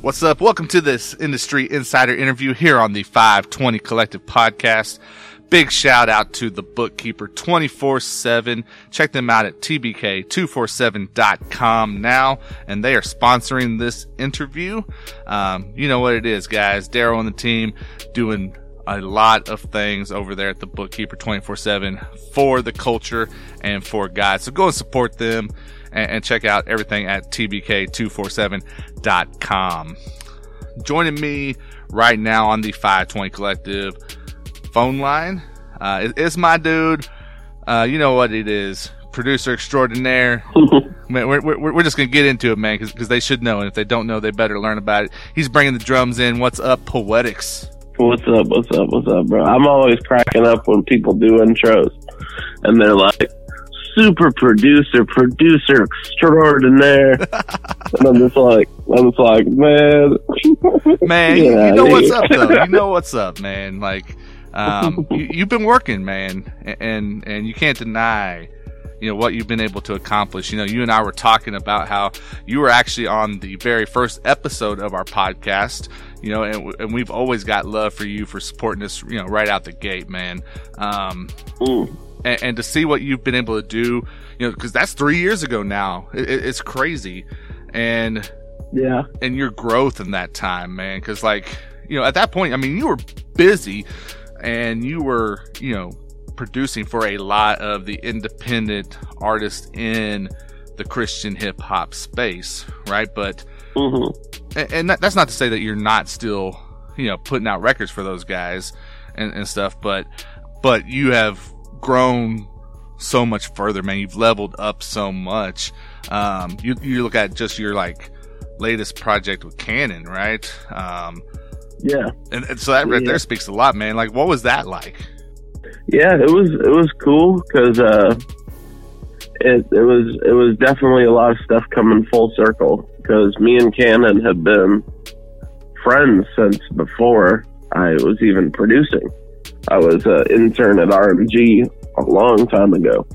What's up? Welcome to this industry insider interview here on the 520 Collective podcast. Big shout out to the bookkeeper 24 7. Check them out at tbk247.com now, and they are sponsoring this interview. Um, you know what it is, guys. Daryl and the team doing a lot of things over there at the bookkeeper 24 7 for the culture and for guys. So go and support them and, and check out everything at tbk247.com. Joining me right now on the 520 Collective phone line uh, is, my dude. Uh, you know what it is. Producer extraordinaire. man, we're, we're, we're just going to get into it, man, because they should know. And if they don't know, they better learn about it. He's bringing the drums in. What's up, Poetics? What's up? What's up? What's up, bro? I'm always cracking up when people do intros and they're like, super producer, producer extraordinaire. and I'm just like, I'm just like, man, man, you, you know what's up though. You know what's up, man. Like, um, you, have been working, man, and and you can't deny. You know what you've been able to accomplish. You know, you and I were talking about how you were actually on the very first episode of our podcast. You know, and, and we've always got love for you for supporting us. You know, right out the gate, man. Um, and, and, to see what you've been able to do, you know, because that's three years ago now. It, it, it's crazy, and yeah, and your growth in that time, man. Because like, you know, at that point, I mean, you were busy, and you were, you know, producing for a lot of the independent artists in the Christian hip hop space, right? But, mm-hmm. and, and that, that's not to say that you're not still, you know, putting out records for those guys and, and stuff, but, but you have grown so much further, man. You've leveled up so much. Um, you, you look at just your like latest project with Canon, right? Um, yeah. And, and so that right yeah. there speaks a lot, man. Like, what was that like? Yeah, it was, it was cool because, uh, it, it was, it was definitely a lot of stuff coming full circle because me and Canon have been friends since before I was even producing. I was an intern at RMG a long time ago,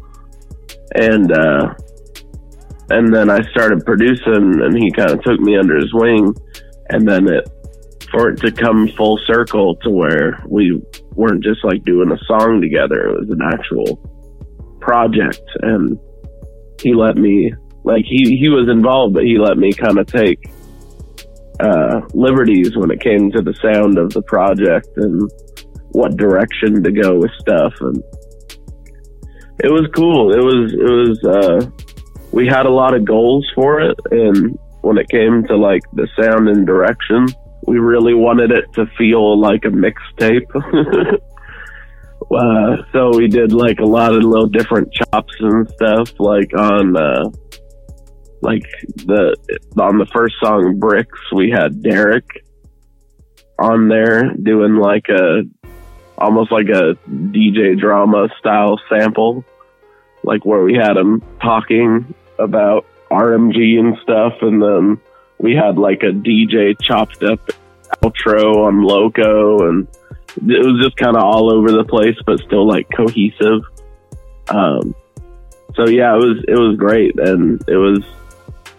and uh, and then I started producing, and he kind of took me under his wing, and then it for it to come full circle to where we weren't just like doing a song together; it was an actual project, and he let me like he he was involved, but he let me kind of take uh, liberties when it came to the sound of the project and what direction to go with stuff and it was cool. It was it was uh we had a lot of goals for it and when it came to like the sound and direction, we really wanted it to feel like a mixtape. uh, so we did like a lot of little different chops and stuff like on uh like the on the first song bricks we had derek on there doing like a almost like a DJ drama style sample, like where we had him talking about RMG and stuff, and then we had like a DJ chopped up outro on Loco, and it was just kind of all over the place, but still like cohesive. Um, so yeah, it was it was great, and it was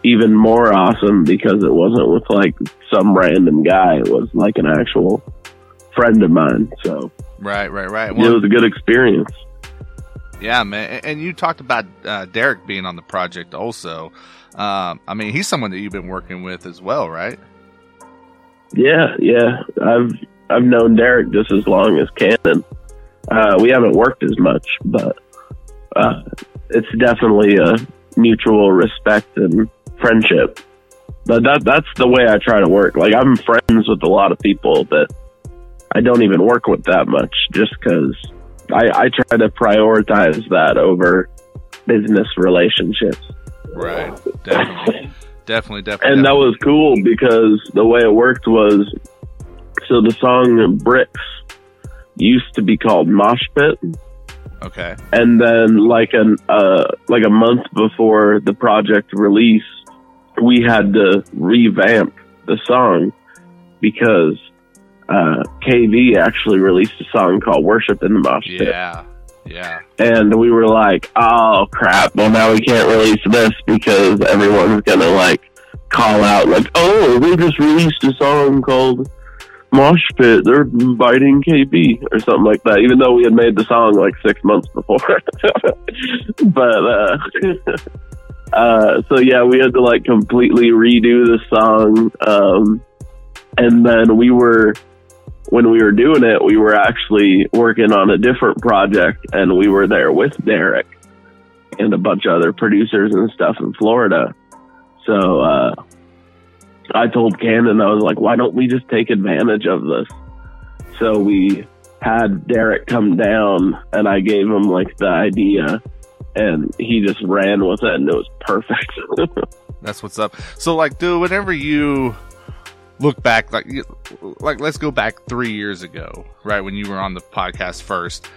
even more awesome because it wasn't with like some random guy; it was like an actual friend of mine. So right, right, right. Well, it was a good experience. Yeah, man. And you talked about uh, Derek being on the project also. Um, I mean, he's someone that you've been working with as well, right? Yeah, yeah. I've I've known Derek just as long as Canon. Uh, we haven't worked as much, but uh, it's definitely a mutual respect and friendship. But that that's the way I try to work. Like I'm friends with a lot of people that I don't even work with that much just because I, I try to prioritize that over business relationships. Right. Definitely. definitely, definitely. And that was cool because the way it worked was so the song Bricks used to be called Mosh Pit. Okay. And then like an uh like a month before the project release, we had to revamp the song because uh, KB actually released a song called "Worship in the Mosh Pit." Yeah, yeah. And we were like, "Oh crap! Well, now we can't release this because everyone's gonna like call out like, "Oh, they just released a song called Mosh Pit. They're biting KB or something like that." Even though we had made the song like six months before, but uh, uh, so yeah, we had to like completely redo the song, um, and then we were when we were doing it, we were actually working on a different project, and we were there with Derek and a bunch of other producers and stuff in Florida. So uh, I told Canon, I was like, why don't we just take advantage of this? So we had Derek come down, and I gave him like the idea, and he just ran with it, and it was perfect. That's what's up. So, like, dude, whenever you look back, like, like let's go back three years ago, right when you were on the podcast first.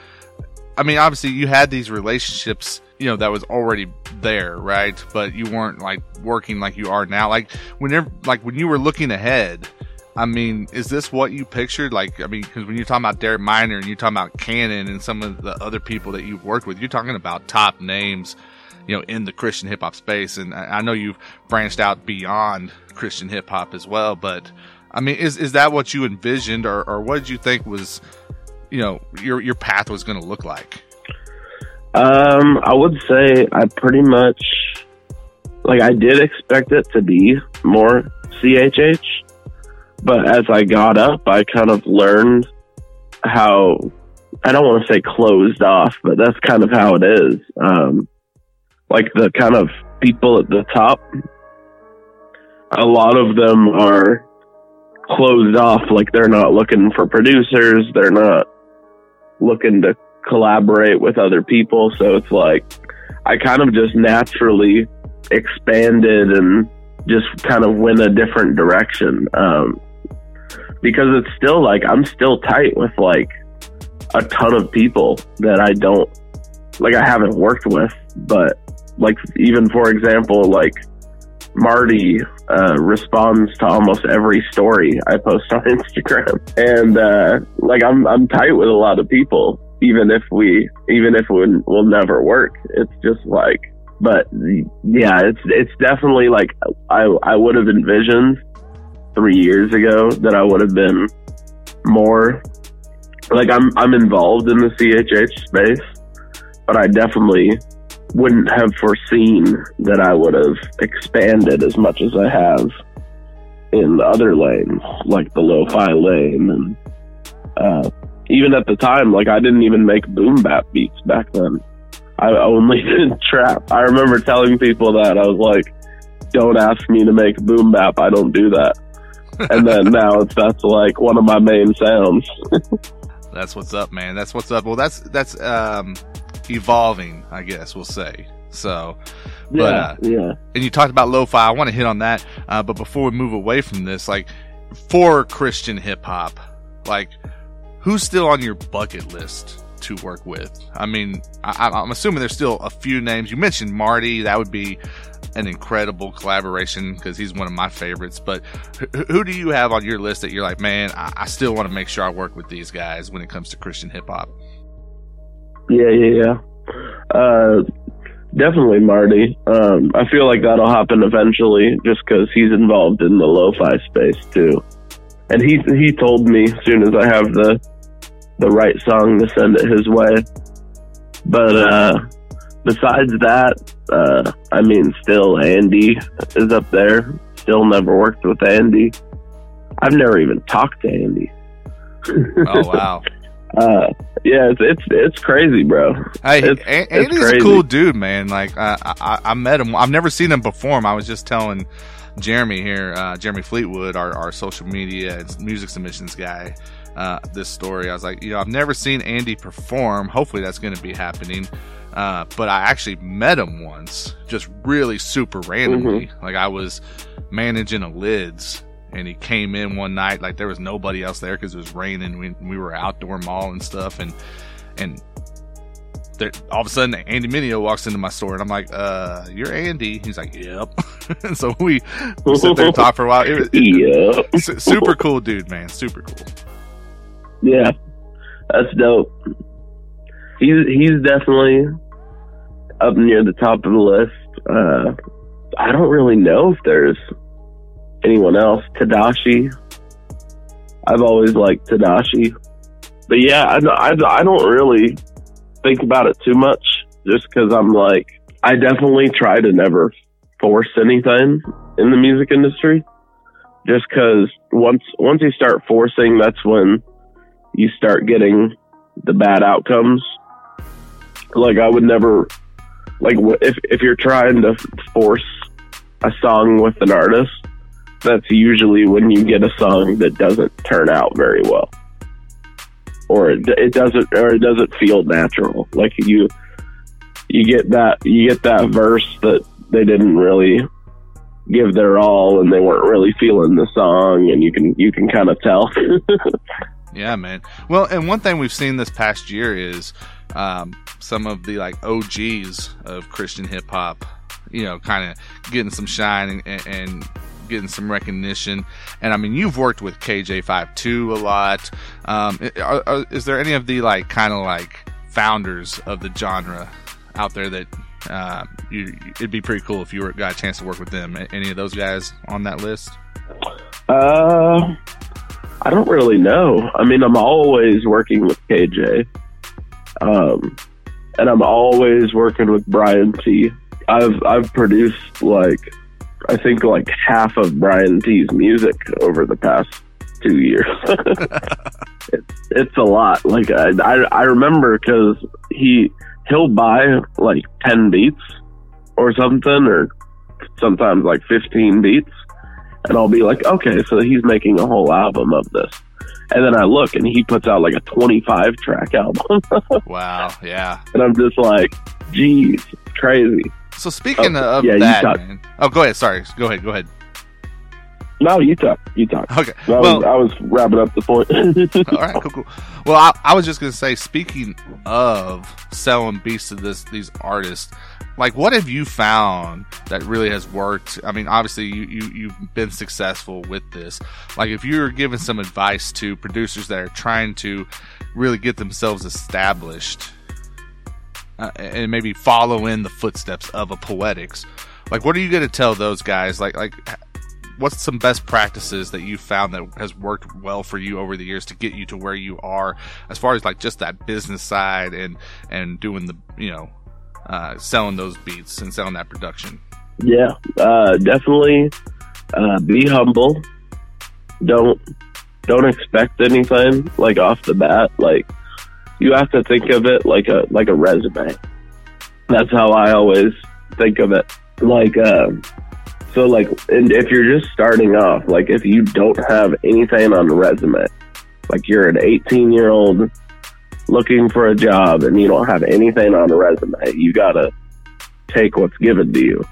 I mean, obviously, you had these relationships you know that was already there, right? But you weren't like working like you are now. Like whenever, like when you were looking ahead, I mean, is this what you pictured? Like, I mean, because when you're talking about Derek Minor and you're talking about Canon and some of the other people that you've worked with, you're talking about top names, you know, in the Christian hip hop space. And I know you've branched out beyond Christian hip hop as well. But I mean, is is that what you envisioned, or or what did you think was, you know, your your path was going to look like? Um, I would say I pretty much like I did expect it to be more CHH, but as I got up, I kind of learned how I don't want to say closed off, but that's kind of how it is. Um, like the kind of people at the top, a lot of them are closed off. Like they're not looking for producers. They're not looking to collaborate with other people. So it's like I kind of just naturally expanded and just kind of went a different direction. Um, because it's still like I'm still tight with like a ton of people that I don't like I haven't worked with, but like even for example, like Marty uh, responds to almost every story I post on Instagram, and uh, like I'm I'm tight with a lot of people, even if we even if we will never work. It's just like but yeah it's it's definitely like i i would have envisioned three years ago that i would have been more like i'm i'm involved in the chh space but i definitely wouldn't have foreseen that i would have expanded as much as i have in the other lanes like the lo-fi lane and uh, even at the time, like I didn't even make boom bap beats back then. I only did trap. I remember telling people that I was like, "Don't ask me to make boom bap. I don't do that." and then now it's that's like one of my main sounds. that's what's up, man. That's what's up. Well, that's that's um, evolving, I guess we'll say. So, but, yeah, uh, yeah. And you talked about lo-fi. I want to hit on that, uh, but before we move away from this, like for Christian hip hop, like who's still on your bucket list to work with? I mean, I, am assuming there's still a few names. You mentioned Marty. That would be an incredible collaboration because he's one of my favorites. But who, do you have on your list that you're like, man, I, I still want to make sure I work with these guys when it comes to Christian hip hop? Yeah, yeah, yeah. Uh, definitely Marty. Um, I feel like that'll happen eventually just because he's involved in the lo-fi space too. And he he told me as soon as I have the the right song to send it his way. But uh, besides that, uh, I mean, still Andy is up there. Still never worked with Andy. I've never even talked to Andy. oh wow. Uh, yeah, it's, it's it's crazy, bro. Hey, it's, Andy's it's a cool dude, man. Like I, I I met him. I've never seen him perform. I was just telling Jeremy here, uh, Jeremy Fleetwood, our, our social media and music submissions guy uh, this story. I was like, you know, I've never seen Andy perform. Hopefully that's going to be happening. Uh, but I actually met him once, just really super randomly. Mm-hmm. Like I was managing a lids and he came in one night, like there was nobody else there because it was raining. We, we were outdoor mall and stuff. And, and there, all of a sudden Andy Mineo walks into my store and I'm like, uh, you're Andy. He's like, yep. and so we, we sit there and talk for a while. It, it, yep. super cool dude, man. Super cool. Yeah, that's dope. He's he's definitely up near the top of the list. Uh, I don't really know if there's anyone else. Tadashi. I've always liked Tadashi. But yeah, I, I, I don't really think about it too much just because I'm like, I definitely try to never force anything in the music industry. Just because once once you start forcing, that's when you start getting the bad outcomes. Like I would never, like if if you're trying to force a song with an artist, that's usually when you get a song that doesn't turn out very well, or it, it doesn't or it doesn't feel natural. Like you you get that you get that verse that they didn't really give their all and they weren't really feeling the song and you can you can kind of tell yeah man well and one thing we've seen this past year is um, some of the like og's of christian hip-hop you know kind of getting some shine and, and, getting some recognition and i mean you've worked with kj52 a lot um, are, are, is there any of the like kind of like founders of the genre out there that uh, you, it'd be pretty cool if you were, got a chance to work with them. Any of those guys on that list? Uh, I don't really know. I mean, I'm always working with KJ, um, and I'm always working with Brian T. I've I've produced like I think like half of Brian T's music over the past two years. it's it's a lot. Like I I, I remember because he he'll buy like 10 beats or something, or sometimes like 15 beats. And I'll be like, okay, so he's making a whole album of this. And then I look and he puts out like a 25 track album. wow, yeah. And I'm just like, geez, crazy. So speaking oh, of yeah, that, man, oh, go ahead. Sorry, go ahead. Go ahead. No, you talk. You talk. Okay. I well, was, I was wrapping up the point. all right, cool, cool. Well, I, I was just gonna say, speaking of selling beats to this these artists, like what have you found that really has worked? I mean, obviously you, you you've been successful with this. Like if you're giving some advice to producers that are trying to really get themselves established uh, and maybe follow in the footsteps of a poetics like what are you going to tell those guys like like what's some best practices that you found that has worked well for you over the years to get you to where you are as far as like just that business side and and doing the you know uh, selling those beats and selling that production? Yeah uh, definitely uh, be humble. Don't don't expect anything like off the bat. Like you have to think of it like a like a resume. That's how i always think of it. Like uh, so like, and if you're just starting off, like if you don't have anything on the resume, like you're an 18 year old looking for a job and you don't have anything on the resume, you gotta take what's given to you.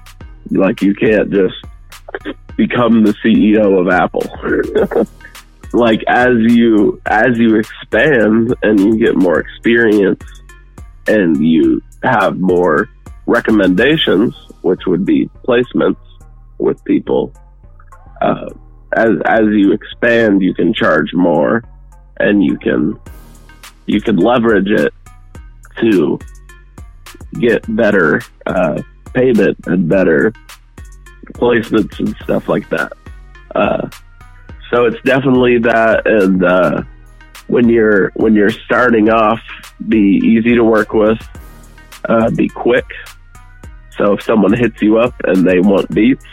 Like you can't just become the CEO of Apple. like as you as you expand and you get more experience and you have more recommendations, which would be placements, with people. Uh, as as you expand, you can charge more, and you can you can leverage it to get better uh, payment and better placements and stuff like that. Uh, so it's definitely that, and uh, when you're when you're starting off, be easy to work with, uh, be quick. So if someone hits you up and they want beats,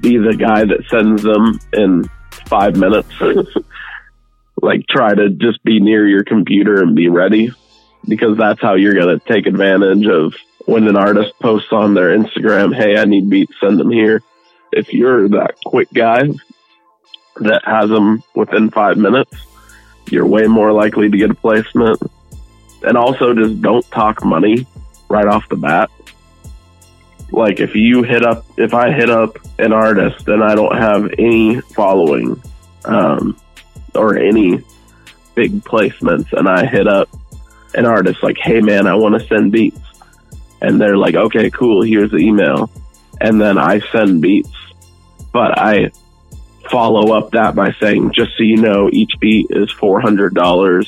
be the guy that sends them in five minutes. like try to just be near your computer and be ready because that's how you're going to take advantage of when an artist posts on their Instagram, Hey, I need beats, send them here. If you're that quick guy that has them within five minutes, you're way more likely to get a placement. And also just don't talk money right off the bat like if you hit up if I hit up an artist and I don't have any following um, or any big placements and I hit up an artist like, hey man, I want to send beats. And they're like, okay, cool, here's the email. And then I send beats. But I follow up that by saying, just so you know, each beat is $400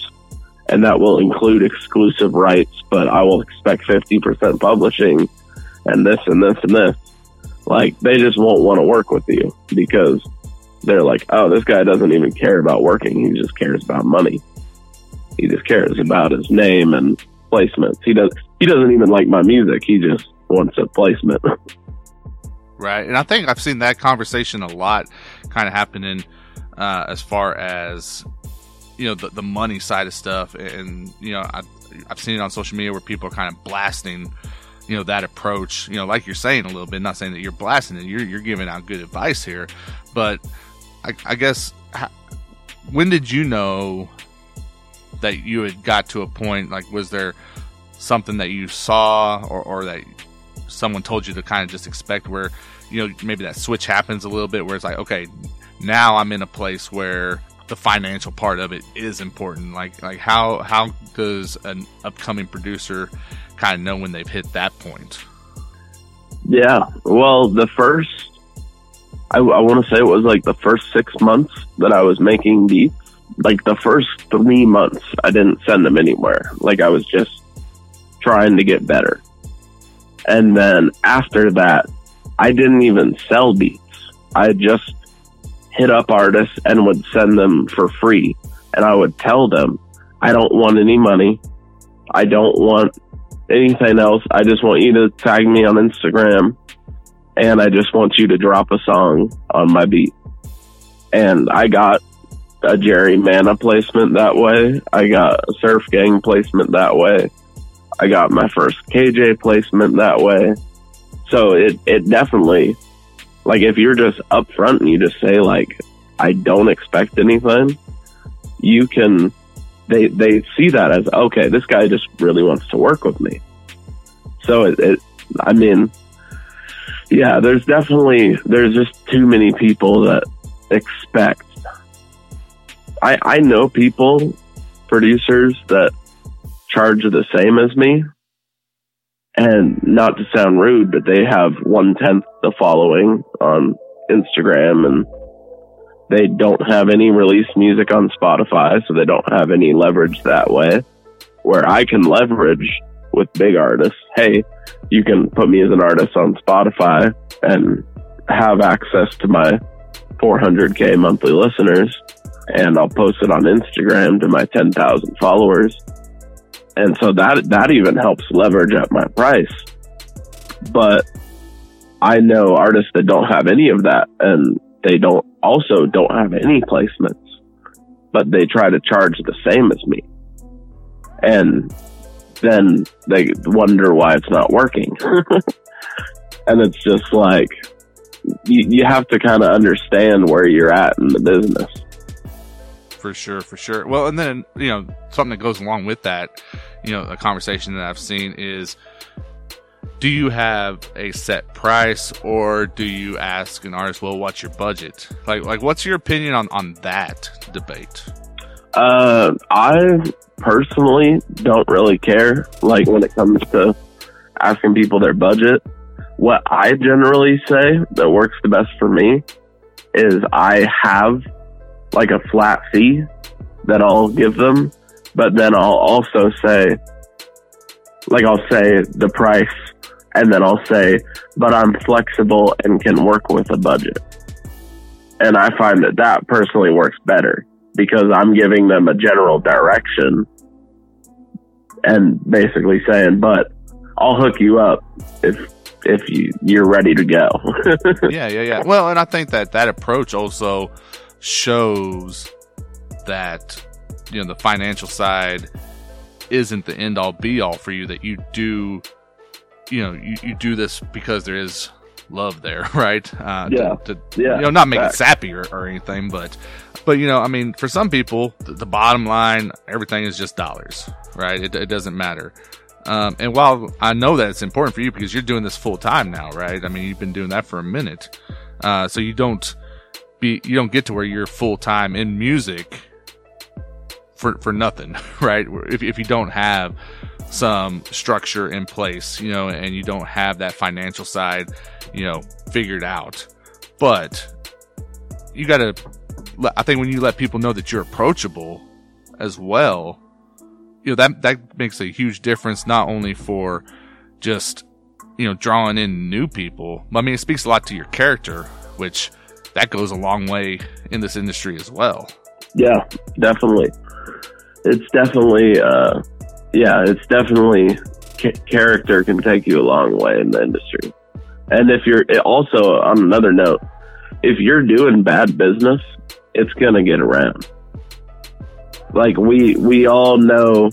and that will include exclusive rights, but I will expect 50% publishing and this and this and this. Like they just won't want to work with you because they're like, oh, this guy doesn't even care about working. He just cares about money. He just cares about his name and placements. He does. He doesn't even like my music. He just wants a placement. Right, and I think I've seen that conversation a lot, kind of happening uh, as far as you know the, the money side of stuff, and you know I, I've seen it on social media where people are kind of blasting you know that approach you know like you're saying a little bit not saying that you're blasting it you're, you're giving out good advice here but i, I guess when did you know that you had got to a point like was there something that you saw or, or that someone told you to kind of just expect where you know maybe that switch happens a little bit where it's like okay now i'm in a place where the financial part of it is important. Like like how how does an upcoming producer kind of know when they've hit that point? Yeah. Well the first i, I want to say it was like the first six months that i was making beats. Like the first three months i didn't send them anywhere. Like i was just trying to get better. And then after that, I didn't even sell beats. I just hit up artists and would send them for free. And I would tell them, I don't want any money. I don't want anything else. I just want you to tag me on Instagram and I just want you to drop a song on my beat. And I got a Jerry Mana placement that way. I got a Surf Gang placement that way. I got my first KJ placement that way. So it, it definitely, like, if you're just upfront and you just say, like, I don't expect anything, you can, they, they see that as, okay, this guy just really wants to work with me. So it, it I mean, yeah, there's definitely, there's just too many people that expect. I, I know people, producers that charge the same as me. And not to sound rude, but they have one tenth the following on Instagram and they don't have any released music on Spotify, so they don't have any leverage that way. Where I can leverage with big artists, hey, you can put me as an artist on Spotify and have access to my 400k monthly listeners, and I'll post it on Instagram to my 10,000 followers and so that that even helps leverage up my price. But I know artists that don't have any of that, and they don't also don't have any placements, but they try to charge the same as me, and then they wonder why it's not working. and it's just like you, you have to kind of understand where you're at in the business for sure, for sure. Well, and then you know something that goes along with that, you know, a conversation that I've seen is, do you have a set price, or do you ask an artist, well, what's your budget? Like, like, what's your opinion on on that debate? Uh, I personally don't really care. Like when it comes to asking people their budget, what I generally say that works the best for me is I have like a flat fee that I'll give them, but then I'll also say, like I'll say the price and then I'll say, but I'm flexible and can work with a budget. And I find that that personally works better because I'm giving them a general direction and basically saying, but I'll hook you up if if you you're ready to go. yeah, yeah, yeah. Well, and I think that that approach also shows that you know the financial side isn't the end all be all for you that you do you know you, you do this because there is love there right uh, yeah. To, to yeah. you know not make Fact. it sappy or, or anything but but you know i mean for some people the, the bottom line everything is just dollars right it, it doesn't matter um, and while i know that it's important for you because you're doing this full time now right i mean you've been doing that for a minute uh, so you don't be you don't get to where you're full time in music for for nothing, right? If if you don't have some structure in place, you know, and you don't have that financial side, you know, figured out. But you got to I think when you let people know that you're approachable as well, you know, that that makes a huge difference not only for just you know, drawing in new people. I mean, it speaks a lot to your character, which that goes a long way in this industry as well. Yeah, definitely. It's definitely, uh, yeah, it's definitely character can take you a long way in the industry. And if you're also on another note, if you're doing bad business, it's gonna get around. Like we we all know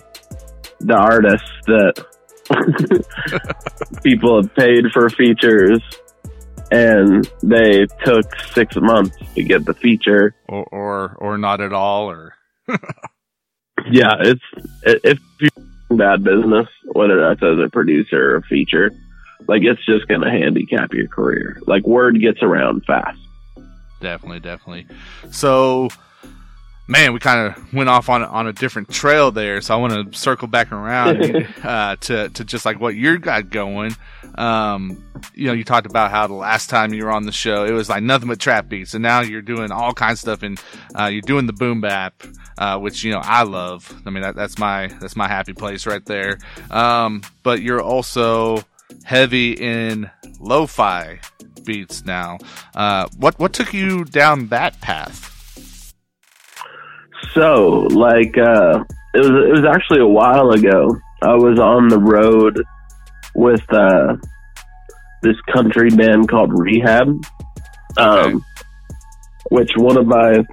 the artists that people have paid for features and they took six months to get the feature or or, or not at all or yeah it's if bad business whether that's as a producer or feature like it's just gonna handicap your career. Like word gets around fast. Definitely definitely. So man, we kind of went off on on a different trail there. So I want to circle back around uh, to to just like what you got going. Um, you know, you talked about how the last time you were on the show, it was like nothing but trap beats, and now you're doing all kinds of stuff, and uh, you're doing the boom bap, uh, which you know I love. I mean, that, that's my that's my happy place right there. Um, but you're also heavy in lo-fi beats now. Uh, what what took you down that path? So, like, uh, it was it was actually a while ago. I was on the road with uh, this country band called Rehab, um, okay. which one of my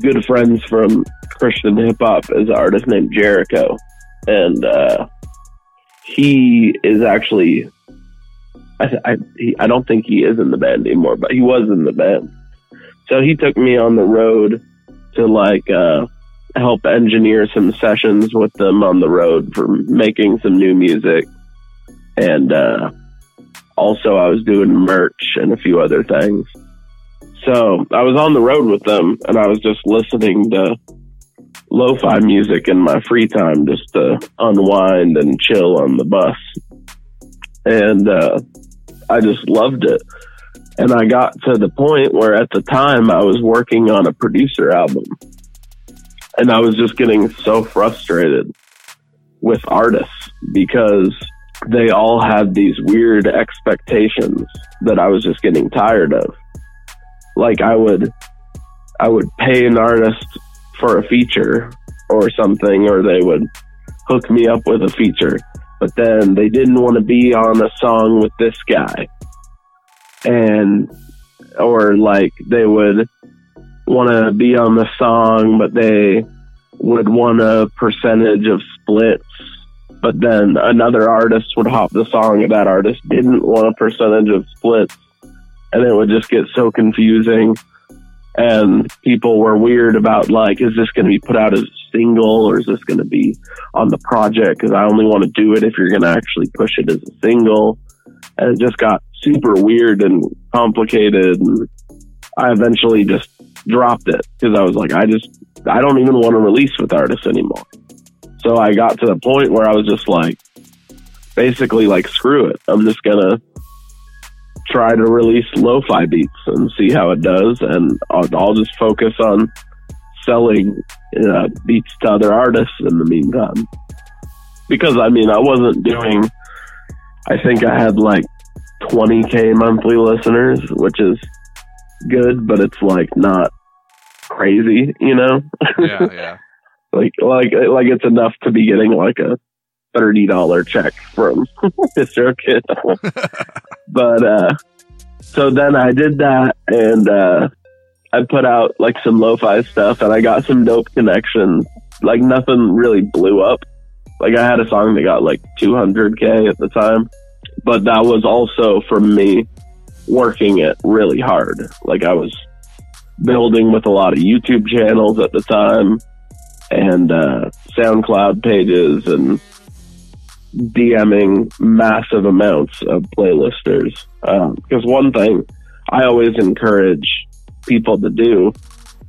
good friends from Christian hip hop is an artist named Jericho, and uh, he is actually. I I, he, I don't think he is in the band anymore, but he was in the band. So he took me on the road to like uh, help engineer some sessions with them on the road for making some new music. And uh, also, I was doing merch and a few other things. So I was on the road with them and I was just listening to lo fi music in my free time just to unwind and chill on the bus. And uh, I just loved it. And I got to the point where at the time I was working on a producer album. And I was just getting so frustrated with artists because they all had these weird expectations that I was just getting tired of. Like I would I would pay an artist for a feature or something or they would hook me up with a feature, but then they didn't want to be on a song with this guy and or like they would want to be on the song, but they would want a percentage of splits. But then another artist would hop the song, and that artist didn't want a percentage of splits, and it would just get so confusing. And people were weird about like, is this going to be put out as a single, or is this going to be on the project? Because I only want to do it if you're going to actually push it as a single. And it just got super weird and complicated. And I eventually just dropped it because I was like, I just, I don't even want to release with artists anymore. So I got to the point where I was just like, basically like, screw it. I'm just going to try to release lo-fi beats and see how it does. And I'll, I'll just focus on selling uh, beats to other artists in the meantime. Because I mean, I wasn't doing, I think I had like 20k monthly listeners, which is good, but it's like not crazy, you know? Yeah, yeah. like like like it's enough to be getting like a thirty dollar check from DistroKid. but uh so then I did that and uh I put out like some lo-fi stuff and I got some dope connections. Like nothing really blew up. Like I had a song that got like 200k at the time but that was also from me working it really hard. Like I was building with a lot of YouTube channels at the time and uh, SoundCloud pages and DMing massive amounts of playlisters. Because um, one thing I always encourage people to do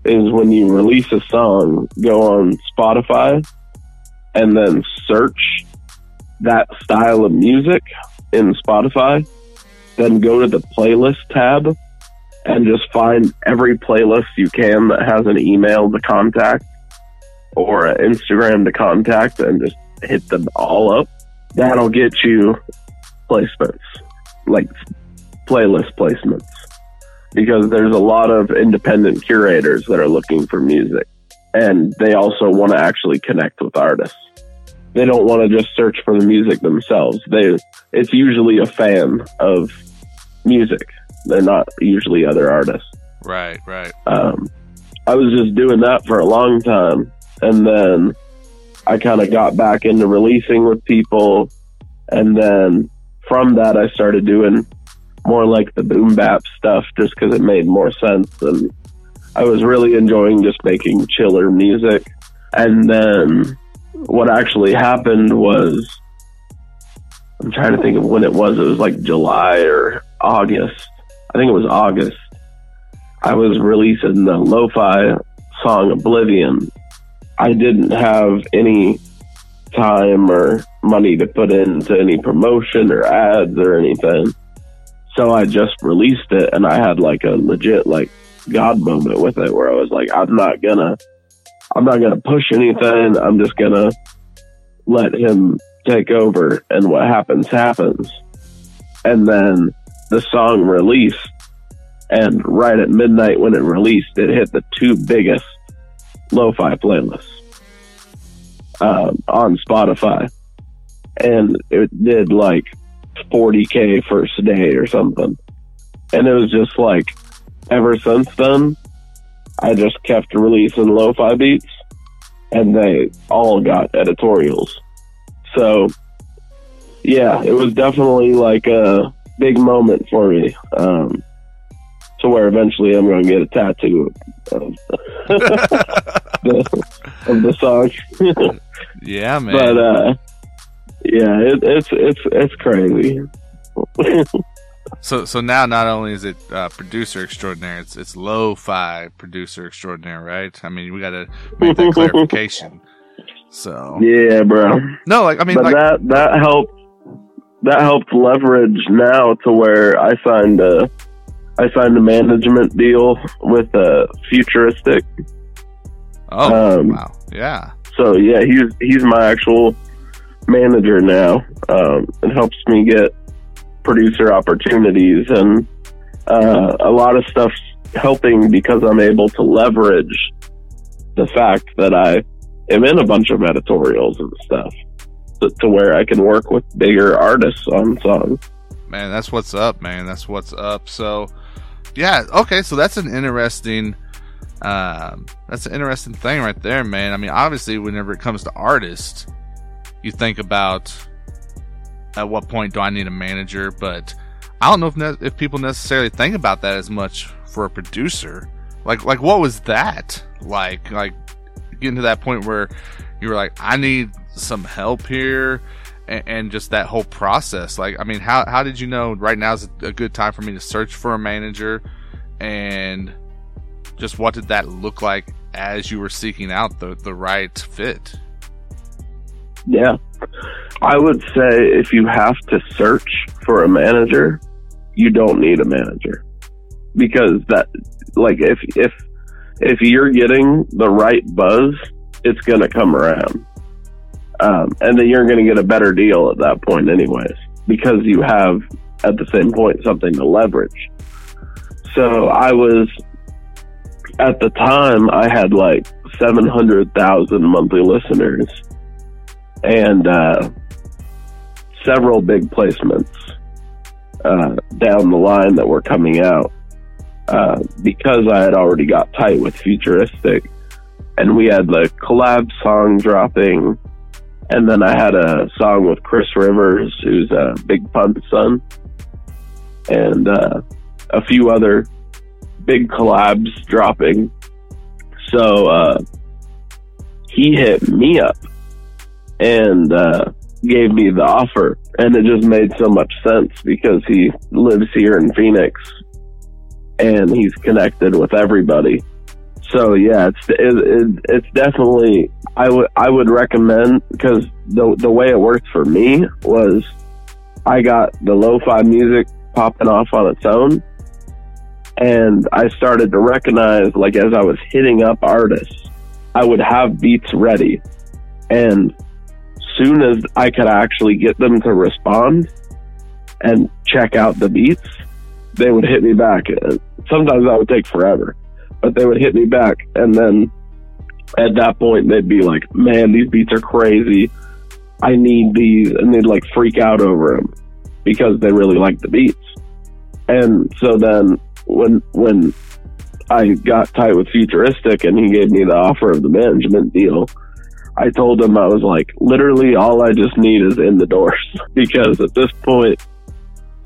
is when you release a song, go on Spotify and then search that style of music in Spotify, then go to the playlist tab and just find every playlist you can that has an email to contact or an Instagram to contact and just hit them all up. That'll get you placements, like playlist placements, because there's a lot of independent curators that are looking for music, and they also want to actually connect with artists. They don't want to just search for the music themselves. They it's usually a fan of music. They're not usually other artists. Right, right. Um, I was just doing that for a long time, and then I kind of got back into releasing with people, and then from that I started doing more like the boom bap stuff, just because it made more sense, and I was really enjoying just making chiller music. And then what actually happened was I'm trying to think of when it was. It was like July or August. I think it was August. I was releasing the lo-fi song Oblivion. I didn't have any time or money to put into any promotion or ads or anything. So I just released it and I had like a legit like God moment with it where I was like, I'm not gonna I'm not gonna push anything. I'm just gonna let him take over and what happens happens. And then the song released and right at midnight when it released, it hit the two biggest lo-fi playlists um, on Spotify, and it did like 40k first day or something. And it was just like, ever since then, I just kept releasing lo-fi beats, and they all got editorials. So, yeah, it was definitely like a big moment for me. Um, to where eventually I'm going to get a tattoo of, the, of the song. yeah, man. But uh, yeah, it, it's it's it's crazy. so so now not only is it uh, producer extraordinaire, it's it's lo-fi producer extraordinaire, right? I mean, we got to make that clarification. So yeah, bro. No, like I mean, but like, that that helped that helped leverage now to where I signed a I signed a management deal with a Futuristic. Oh um, wow, yeah. So yeah, he's he's my actual manager now. Um, it helps me get producer opportunities and uh, a lot of stuff helping because I'm able to leverage the fact that I am in a bunch of editorials and stuff to, to where I can work with bigger artists on songs. Man, that's what's up, man. That's what's up. So, yeah, okay, so that's an interesting um, that's an interesting thing right there, man. I mean, obviously, whenever it comes to artists, you think about at what point do I need a manager, but I don't know if ne- if people necessarily think about that as much for a producer. Like, like what was that like? Like getting to that point where you were like, I need some help here, and, and just that whole process. Like, I mean, how how did you know right now is a good time for me to search for a manager, and just what did that look like as you were seeking out the, the right fit? Yeah. I would say if you have to search for a manager, you don't need a manager. Because that like if if if you're getting the right buzz, it's going to come around. Um, and then you're going to get a better deal at that point anyways because you have at the same point something to leverage. So I was at the time I had like 700,000 monthly listeners and uh, several big placements uh, down the line that were coming out uh, because I had already got tight with Futuristic and we had the collab song dropping and then I had a song with Chris Rivers who's a Big Pun son and uh, a few other big collabs dropping. So uh, he hit me up and uh, gave me the offer, and it just made so much sense because he lives here in Phoenix and he's connected with everybody. So yeah, it's it, it, it's definitely I would I would recommend because the the way it worked for me was I got the lo-fi music popping off on its own, and I started to recognize, like, as I was hitting up artists, I would have beats ready. And soon as I could actually get them to respond, and check out the beats, they would hit me back. Sometimes that would take forever, but they would hit me back. And then at that point, they'd be like, man, these beats are crazy. I need these. And they'd like freak out over them because they really like the beats. And so then when, when I got tight with Futuristic and he gave me the offer of the management deal, I told him I was like, literally all I just need is in the doors because at this point,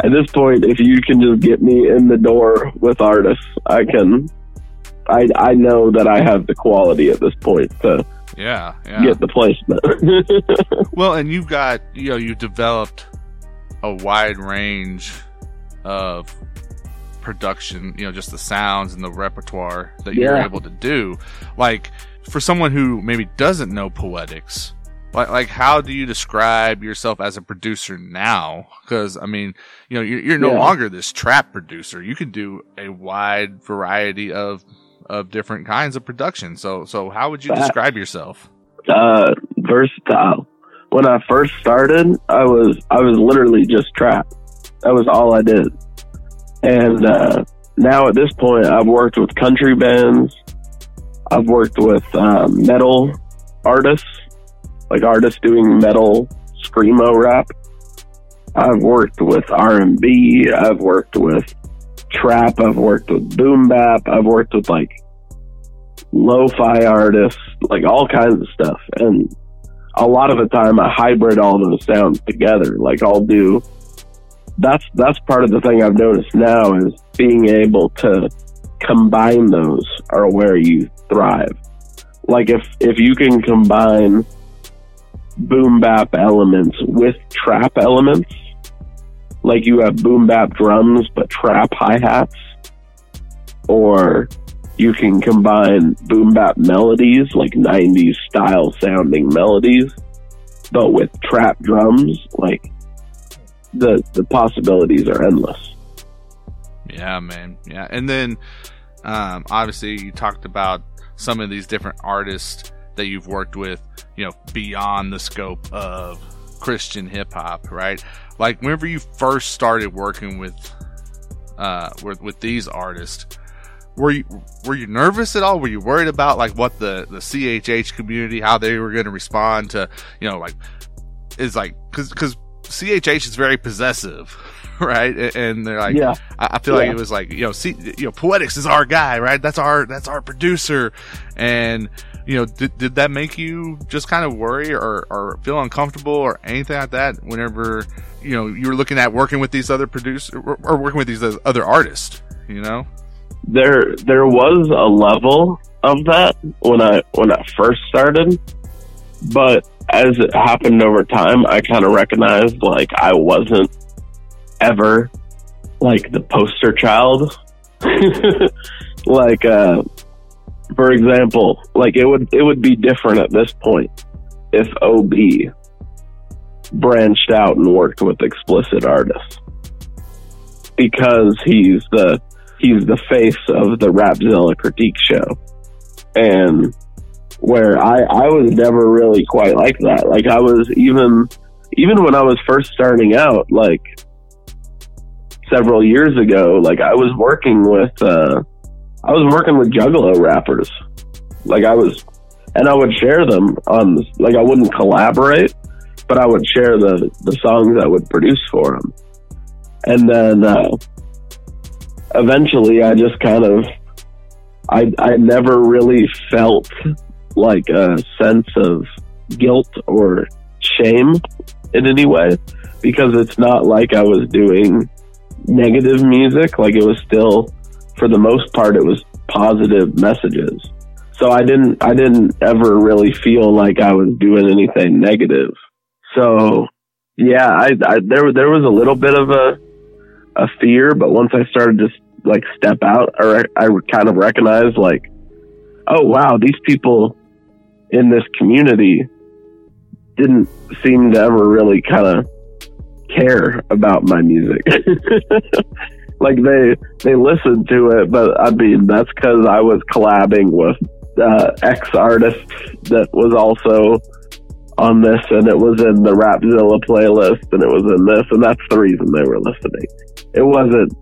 at this point, if you can just get me in the door with artists, I can. I I know that I have the quality at this point to yeah, yeah. get the placement. well, and you've got you know you've developed a wide range of production, you know, just the sounds and the repertoire that you're able to do. Like for someone who maybe doesn't know poetics, like, like how do you describe yourself as a producer now? Because I mean, you know, you're, you're no yeah. longer this trap producer. You can do a wide variety of of different kinds of production. So, so how would you describe yourself? Uh, versatile. When I first started, I was I was literally just trap. That was all I did. And uh, now at this point, I've worked with country bands. I've worked with um, metal artists like artists doing metal screamo rap. I've worked with R and B. I've worked with trap. I've worked with boom bap. I've worked with like lo-fi artists, like all kinds of stuff. And a lot of the time, I hybrid all those sounds together. Like I'll do. That's that's part of the thing I've noticed now is being able to combine those are where you thrive. Like if if you can combine boom bap elements with trap elements. Like you have boom bap drums but trap hi hats. Or you can combine boom bap melodies, like 90s style sounding melodies, but with trap drums. Like the the possibilities are endless. Yeah, man. Yeah. And then um, obviously you talked about some of these different artists that you've worked with, you know, beyond the scope of Christian hip hop, right? Like whenever you first started working with uh with, with these artists, were you were you nervous at all? Were you worried about like what the the CHH community how they were going to respond to, you know, like is like cuz cuz CHH is very possessive, right? And they're like, yeah. I, feel yeah. like it was like, you know, see, you know, Poetics is our guy, right? That's our, that's our producer. And, you know, did, did that make you just kind of worry or, or feel uncomfortable or anything like that whenever, you know, you were looking at working with these other producers or, or working with these other artists, you know? There, there was a level of that when I, when I first started, but as it happened over time, I kind of recognized like I wasn't ever like the poster child. like, uh, for example, like it would it would be different at this point if OB branched out and worked with explicit artists because he's the he's the face of the Rapzilla critique show, and where I I was never really quite like that. Like I was even even when I was first starting out, like several years ago, like I was working with. uh I was working with Juggalo rappers. Like I was, and I would share them on, like I wouldn't collaborate, but I would share the, the songs I would produce for them. And then, uh, eventually I just kind of, I, I never really felt like a sense of guilt or shame in any way because it's not like I was doing negative music. Like it was still for the most part, it was positive messages. So I didn't, I didn't ever really feel like I was doing anything negative. So yeah, I, I there, there was a little bit of a, a fear, but once I started to like step out, or I kind of recognized like, oh wow, these people in this community didn't seem to ever really kind of care about my music. like they they listened to it, but I mean that's because I was collabing with uh, ex artists that was also on this, and it was in the Rapzilla playlist, and it was in this, and that's the reason they were listening. It wasn't.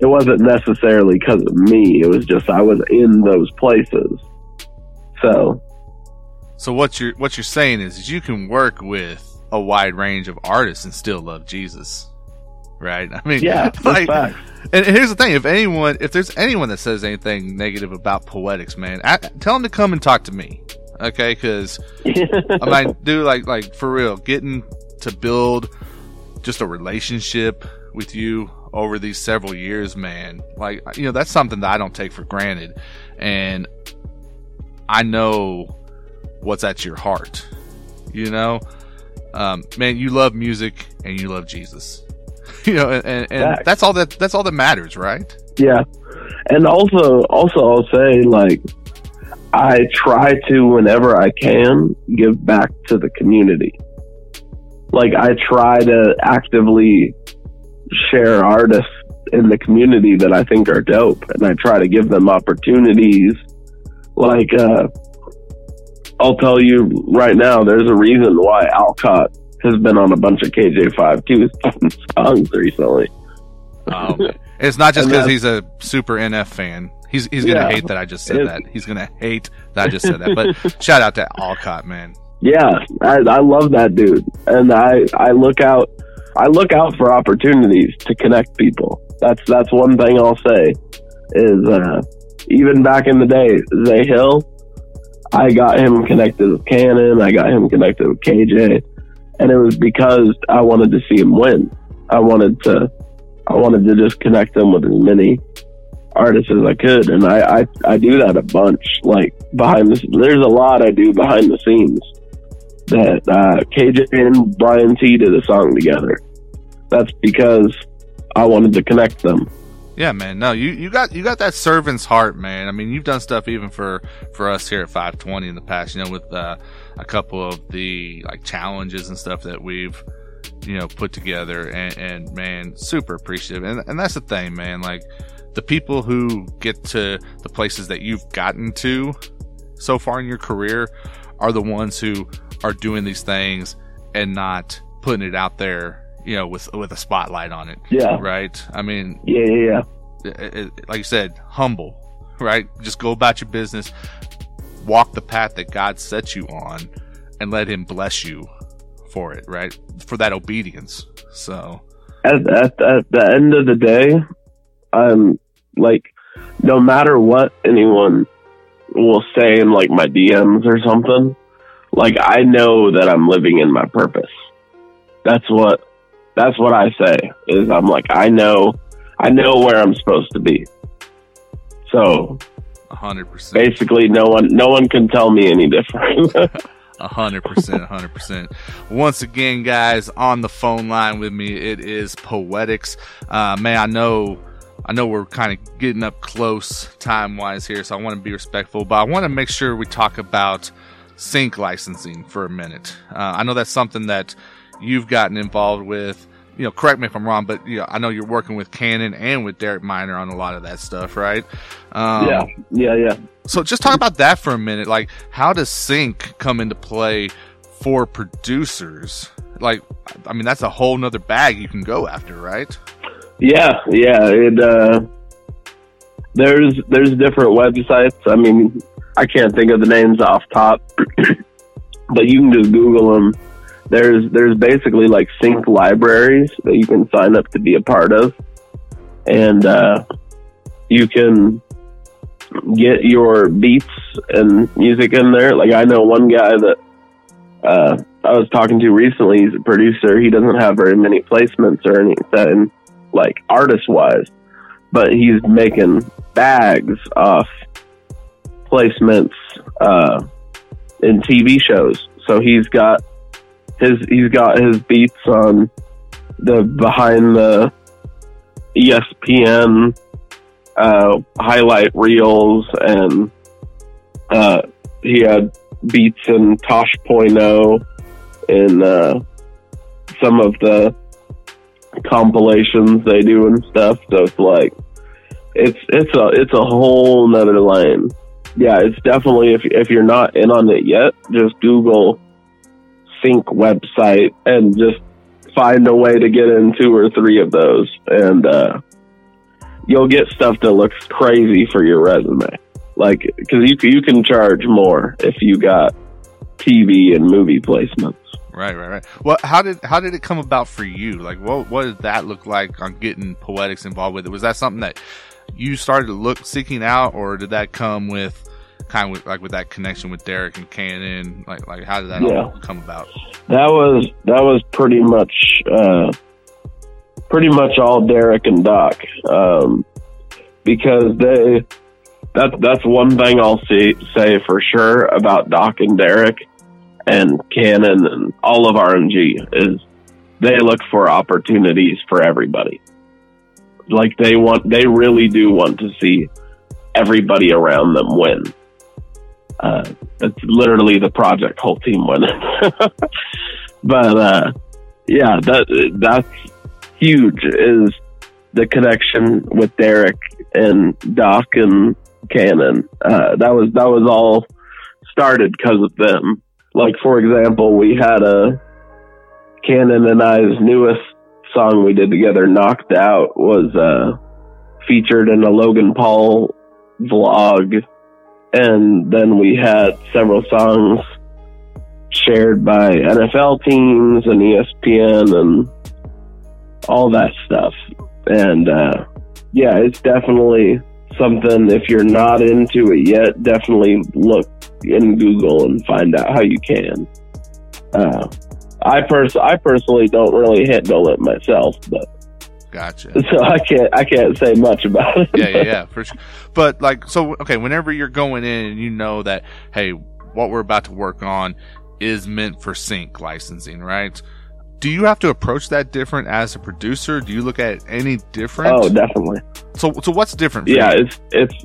It wasn't necessarily because of me. It was just I was in those places. So. So what you're what you're saying is you can work with a wide range of artists and still love Jesus, right? I mean, yeah, like, and here's the thing: if anyone, if there's anyone that says anything negative about poetics, man, I, tell them to come and talk to me, okay? Because I mean, do like like for real, getting to build just a relationship with you over these several years, man. Like you know, that's something that I don't take for granted, and I know what's at your heart. You know, um, man, you love music and you love Jesus. you know, and, and, and that's all that that's all that matters, right? Yeah, and also also I'll say like I try to whenever I can give back to the community. Like I try to actively share artists in the community that I think are dope, and I try to give them opportunities. Like uh, I'll tell you right now, there's a reason why Alcott has been on a bunch of KJ52 songs recently. Oh, it's not just because he's a super NF fan. He's he's gonna yeah, hate that I just said that. He's gonna hate that I just said that. But shout out to Alcott, man. Yeah, I, I love that dude, and I I look out I look out for opportunities to connect people. That's that's one thing I'll say is uh, even back in the day, Zay Hill, I got him connected with Canon, I got him connected with KJ, and it was because I wanted to see him win. I wanted to, I wanted to just connect them with as many artists as I could, and I, I, I do that a bunch. Like behind the, there's a lot I do behind the scenes. That uh, KJ and Brian T did a song together. That's because I wanted to connect them. Yeah, man. No, you, you got you got that servant's heart, man. I mean, you've done stuff even for for us here at 520 in the past. You know, with uh, a couple of the like challenges and stuff that we've you know put together, and, and man, super appreciative. And and that's the thing, man. Like the people who get to the places that you've gotten to so far in your career are the ones who are doing these things and not putting it out there you know, with with a spotlight on it. Yeah. Right. I mean. Yeah, yeah, yeah. It, it, like you said, humble. Right. Just go about your business. Walk the path that God sets you on, and let Him bless you for it. Right. For that obedience. So. At at, at the end of the day, I'm like, no matter what anyone will say in like my DMs or something, like I know that I'm living in my purpose. That's what that's what I say. Is I'm like I know, I know where I'm supposed to be. So, hundred percent. Basically, no one, no one can tell me any different. Hundred percent, hundred percent. Once again, guys, on the phone line with me, it is Poetics. Uh, man, I know, I know we're kind of getting up close time wise here, so I want to be respectful, but I want to make sure we talk about sync licensing for a minute. Uh, I know that's something that you've gotten involved with. You know, correct me if I'm wrong, but you know, I know you're working with Canon and with Derek Minor on a lot of that stuff, right? Um, yeah, yeah, yeah. So just talk about that for a minute. Like, how does sync come into play for producers? Like, I mean, that's a whole nother bag you can go after, right? Yeah, yeah. It uh, there's there's different websites. I mean, I can't think of the names off top, but you can just Google them there's there's basically like sync libraries that you can sign up to be a part of, and uh, you can get your beats and music in there. Like I know one guy that uh, I was talking to recently. He's a producer. He doesn't have very many placements or anything, like artist wise, but he's making bags off placements uh, in TV shows. So he's got his he's got his beats on the behind the ESPN uh, highlight reels, and uh, he had beats in Tosh Point oh in uh, some of the compilations they do and stuff. So it's like it's it's a it's a whole nother lane. Yeah, it's definitely if if you're not in on it yet, just Google sync website and just find a way to get in two or three of those, and uh, you'll get stuff that looks crazy for your resume. Like, because you you can charge more if you got TV and movie placements. Right, right, right. Well, how did how did it come about for you? Like, what what did that look like on getting Poetics involved with it? Was that something that you started to look seeking out, or did that come with kind of with, like with that connection with Derek and Canon? Like, like how did that yeah. all come about? That was that was pretty much uh, pretty much all Derek and Doc, um, because they that that's one thing I'll see, say for sure about Doc and Derek and Canon and all of RMG is they look for opportunities for everybody. Like they want, they really do want to see everybody around them win. Uh, it's literally the project whole team winning. but uh, yeah, that that's huge. Is the connection with Derek and Doc and Canon? Uh, that was that was all started because of them like for example, we had a Canon and I's newest song we did together, "Knocked Out," was uh, featured in a Logan Paul vlog, and then we had several songs shared by NFL teams and ESPN and all that stuff. And uh, yeah, it's definitely something. If you're not into it yet, definitely look in Google and find out how you can. Uh, I pers- I personally don't really handle it myself, but gotcha. So I can't I can't say much about it. yeah, yeah, yeah, for sure. But like, so okay, whenever you're going in and you know that hey, what we're about to work on is meant for sync licensing, right? Do you have to approach that different as a producer? Do you look at any different? Oh, definitely. So, so what's different? yeah, you? it's it's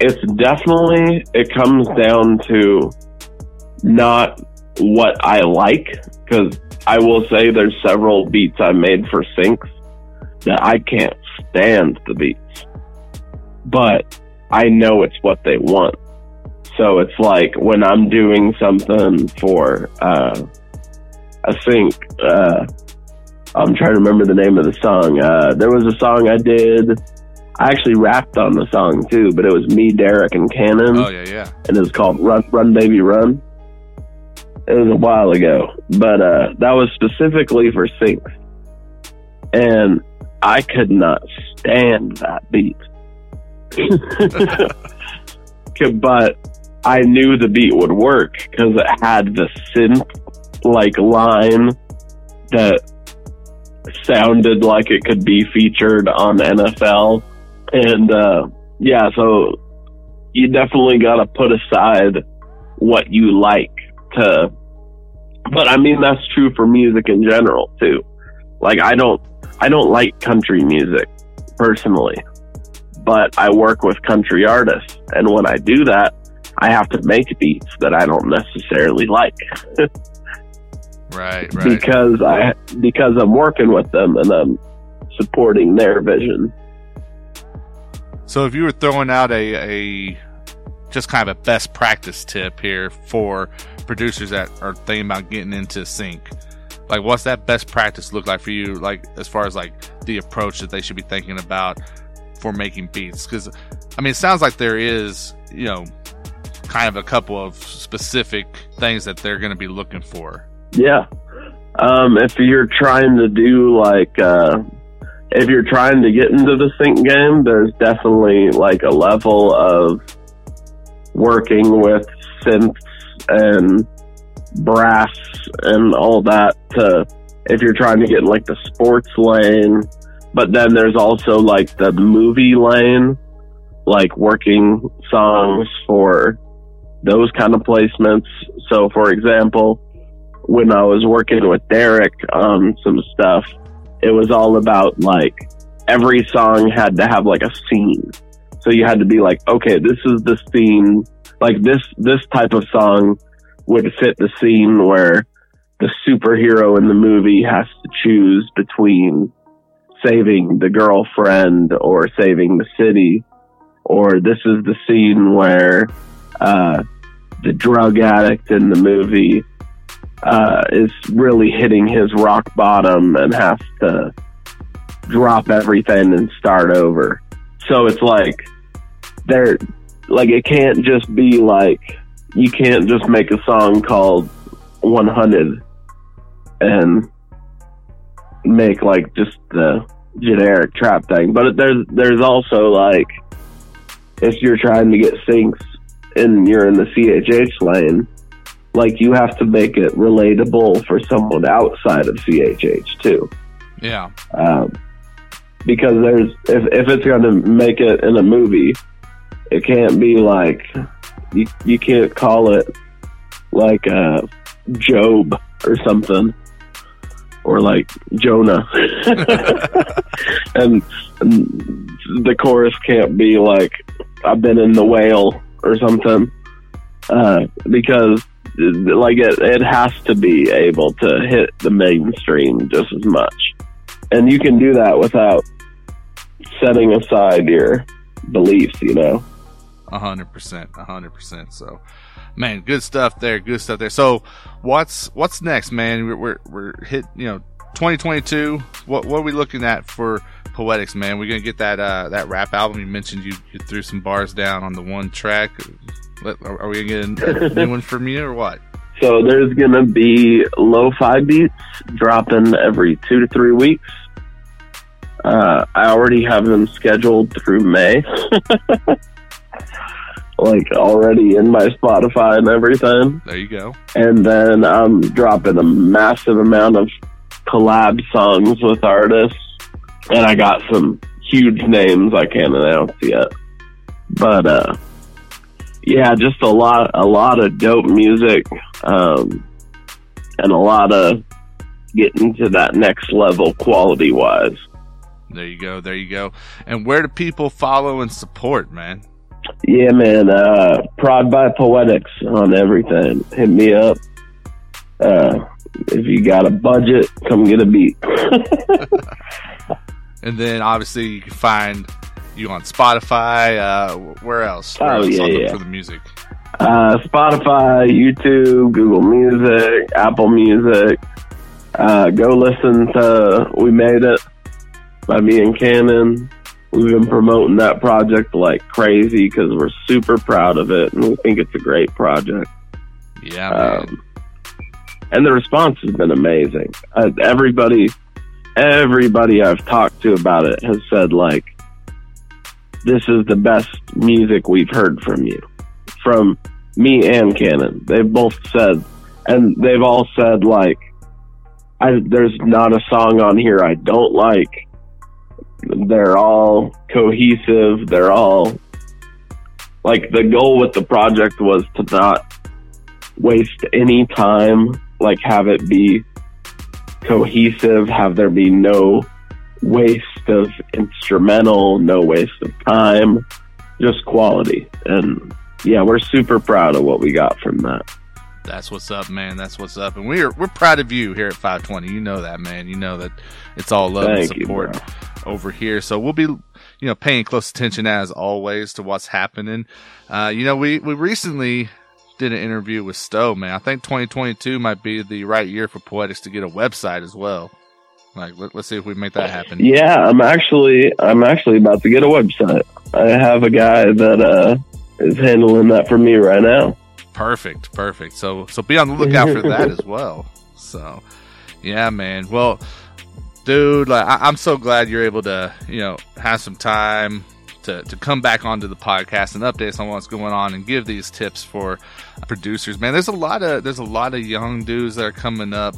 it's definitely it comes down to not what I like because I will say there's several beats I made for syncs that I can't stand the beats, but I know it's what they want. So it's like when I'm doing something for uh, a sync. Uh, I'm trying to remember the name of the song. Uh, there was a song I did I actually rapped on the song too, but it was me, Derek, and Canon. Oh yeah, yeah. And it was called "Run, Run, Baby, Run." It was a while ago, but uh, that was specifically for sync, and I could not stand that beat. but I knew the beat would work because it had the synth like line that sounded like it could be featured on NFL and uh, yeah, so you definitely got to put aside what you like to. But I mean, that's true for music in general too. Like I don't, I don't like country music personally, but I work with country artists, and when I do that, I have to make beats that I don't necessarily like. right, right. Because I because I'm working with them and I'm supporting their vision. So if you were throwing out a, a just kind of a best practice tip here for producers that are thinking about getting into sync, like what's that best practice look like for you? Like as far as like the approach that they should be thinking about for making beats? Because I mean, it sounds like there is you know kind of a couple of specific things that they're going to be looking for. Yeah. Um, if you're trying to do like uh, if you're trying to get into the sync game, there's definitely like a level of working with synths and brass and all that to if you're trying to get in like the sports lane. But then there's also like the movie lane, like working songs for those kind of placements. So for example, when I was working with Derek on some stuff, it was all about like every song had to have like a scene. So you had to be like, okay, this is the scene. Like this, this type of song would fit the scene where the superhero in the movie has to choose between saving the girlfriend or saving the city. Or this is the scene where, uh, the drug addict in the movie uh, is really hitting his rock bottom and has to drop everything and start over. So it's like there, like it can't just be like you can't just make a song called 100 and make like just the generic trap thing. But there's there's also like if you're trying to get syncs and you're in the CHH lane, like you have to make it relatable for someone outside of CHH too. Yeah. Um, because there's if if it's going to make it in a movie, it can't be like you you can't call it like uh, Job or something. Or like Jonah, and, and the chorus can't be like I've been in the whale or something. Uh, because like it, it has to be able to hit the mainstream just as much. And you can do that without setting aside your beliefs you know hundred percent, a hundred percent. So, man, good stuff there, good stuff there. So, what's what's next, man? We're we're, we're hit, you know, 2022. What what are we looking at for Poetics, man? We're gonna get that uh that rap album you mentioned. You, you threw some bars down on the one track. Are are we gonna get a new one from you or what? so there's gonna be lo-fi beats dropping every two to three weeks uh, i already have them scheduled through may like already in my spotify and everything There you go. and then I'm dropping a massive amount of collab songs with artists, and I got some huge names I can't announce yet. But uh, yeah, just a lot, a lot of dope music, um, and a lot of getting to that next level quality wise. There you go. There you go. And where do people follow and support, man? Yeah, man. Uh, Prod by Poetics on everything. Hit me up. Uh, if you got a budget, come get a beat. And then obviously you can find you on Spotify. Uh, where else? Where Oh, else yeah, yeah. for the music. uh, Spotify, YouTube, Google Music, Apple Music. Uh, go listen to We Made It by me and Canon. We've been promoting that project like crazy because we're super proud of it and we think it's a great project. Yeah. Um, and the response has been amazing. Uh, everybody, everybody I've talked to about it has said like, "This is the best music we've heard from you." From me and Canon, they've both said, and they've all said like, I, "There's not a song on here I don't like." They're all cohesive. They're all like the goal with the project was to not waste any time like have it be cohesive have there be no waste of instrumental no waste of time just quality and yeah we're super proud of what we got from that That's what's up, man. That's what's up. And we're we're proud of you here at 520. You know that, man. You know that it's all love and Thank you, support bro. over here. So we'll be, you know, paying close attention as always to what's happening. Uh, you know, we we recently did an interview with Stowe, man. I think 2022 might be the right year for Poetics to get a website as well. Like, let, let's see if we make that happen. yeah i'm actually i'm actually about to get a website i have a guy that uh is handling that for me right now Perfect, perfect. So so be on the lookout for that as well. So yeah, man. Well, dude, like I, I'm so glad you're able to you know have some time to to come back onto the podcast and update us on what's going on and give these tips for producers. Man, there's a lot of there's a lot of young dudes that are coming up.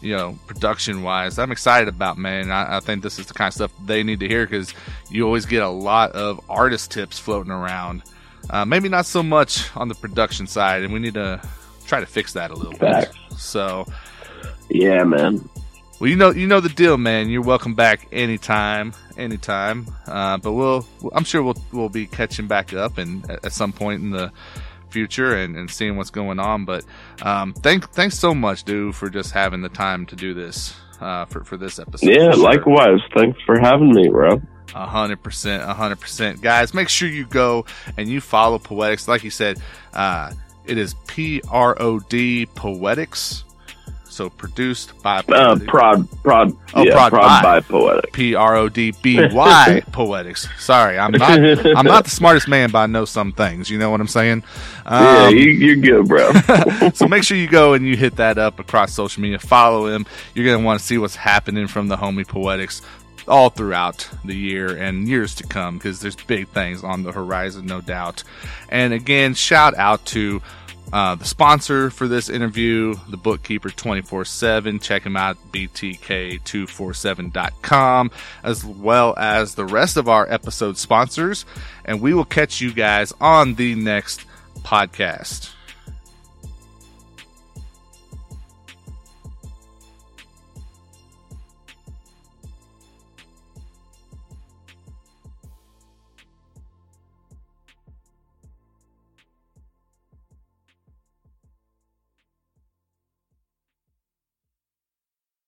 You know, production wise, I'm excited about man. I, I think this is the kind of stuff they need to hear because you always get a lot of artist tips floating around. Uh, maybe not so much on the production side, and we need to try to fix that a little Facts. bit. So, yeah man well, you know, you know the deal, man. You're welcome back anytime, anytime. Uh, but we'll, I'm sure we'll we'll be catching back up and at, some point in the future and, and seeing what's going on. But um, thank thanks so much, dude, for just having the time to do this uh, for for this episode. yeah sure. likewise thanks for having me bro hundred percent, a hundred percent, guys. Make sure you go and you follow Poetics. Like you said, uh, it is P R O D Poetics So produced by Uh, Poetics. prod, prod, Oh, yeah, prod prod, by. by poetic. P R O D B Y Poetics. Sorry, I'm not. I'm not the smartest man, but I know some things. You know what I'm saying? yeah, Um, you, you're good, bro. so make sure you go and you hit that up across social media. Follow him. You're going to want to see what's happening from the Homie Poetics all throughout the year and years to come because there's big things on the horizon, no doubt. And again, shout out to uh, the sponsor for this interview, the bookkeeper 24 7. Check him out, btk247.com, as well as the rest of our episode sponsors. And we will catch you guys on the next podcast.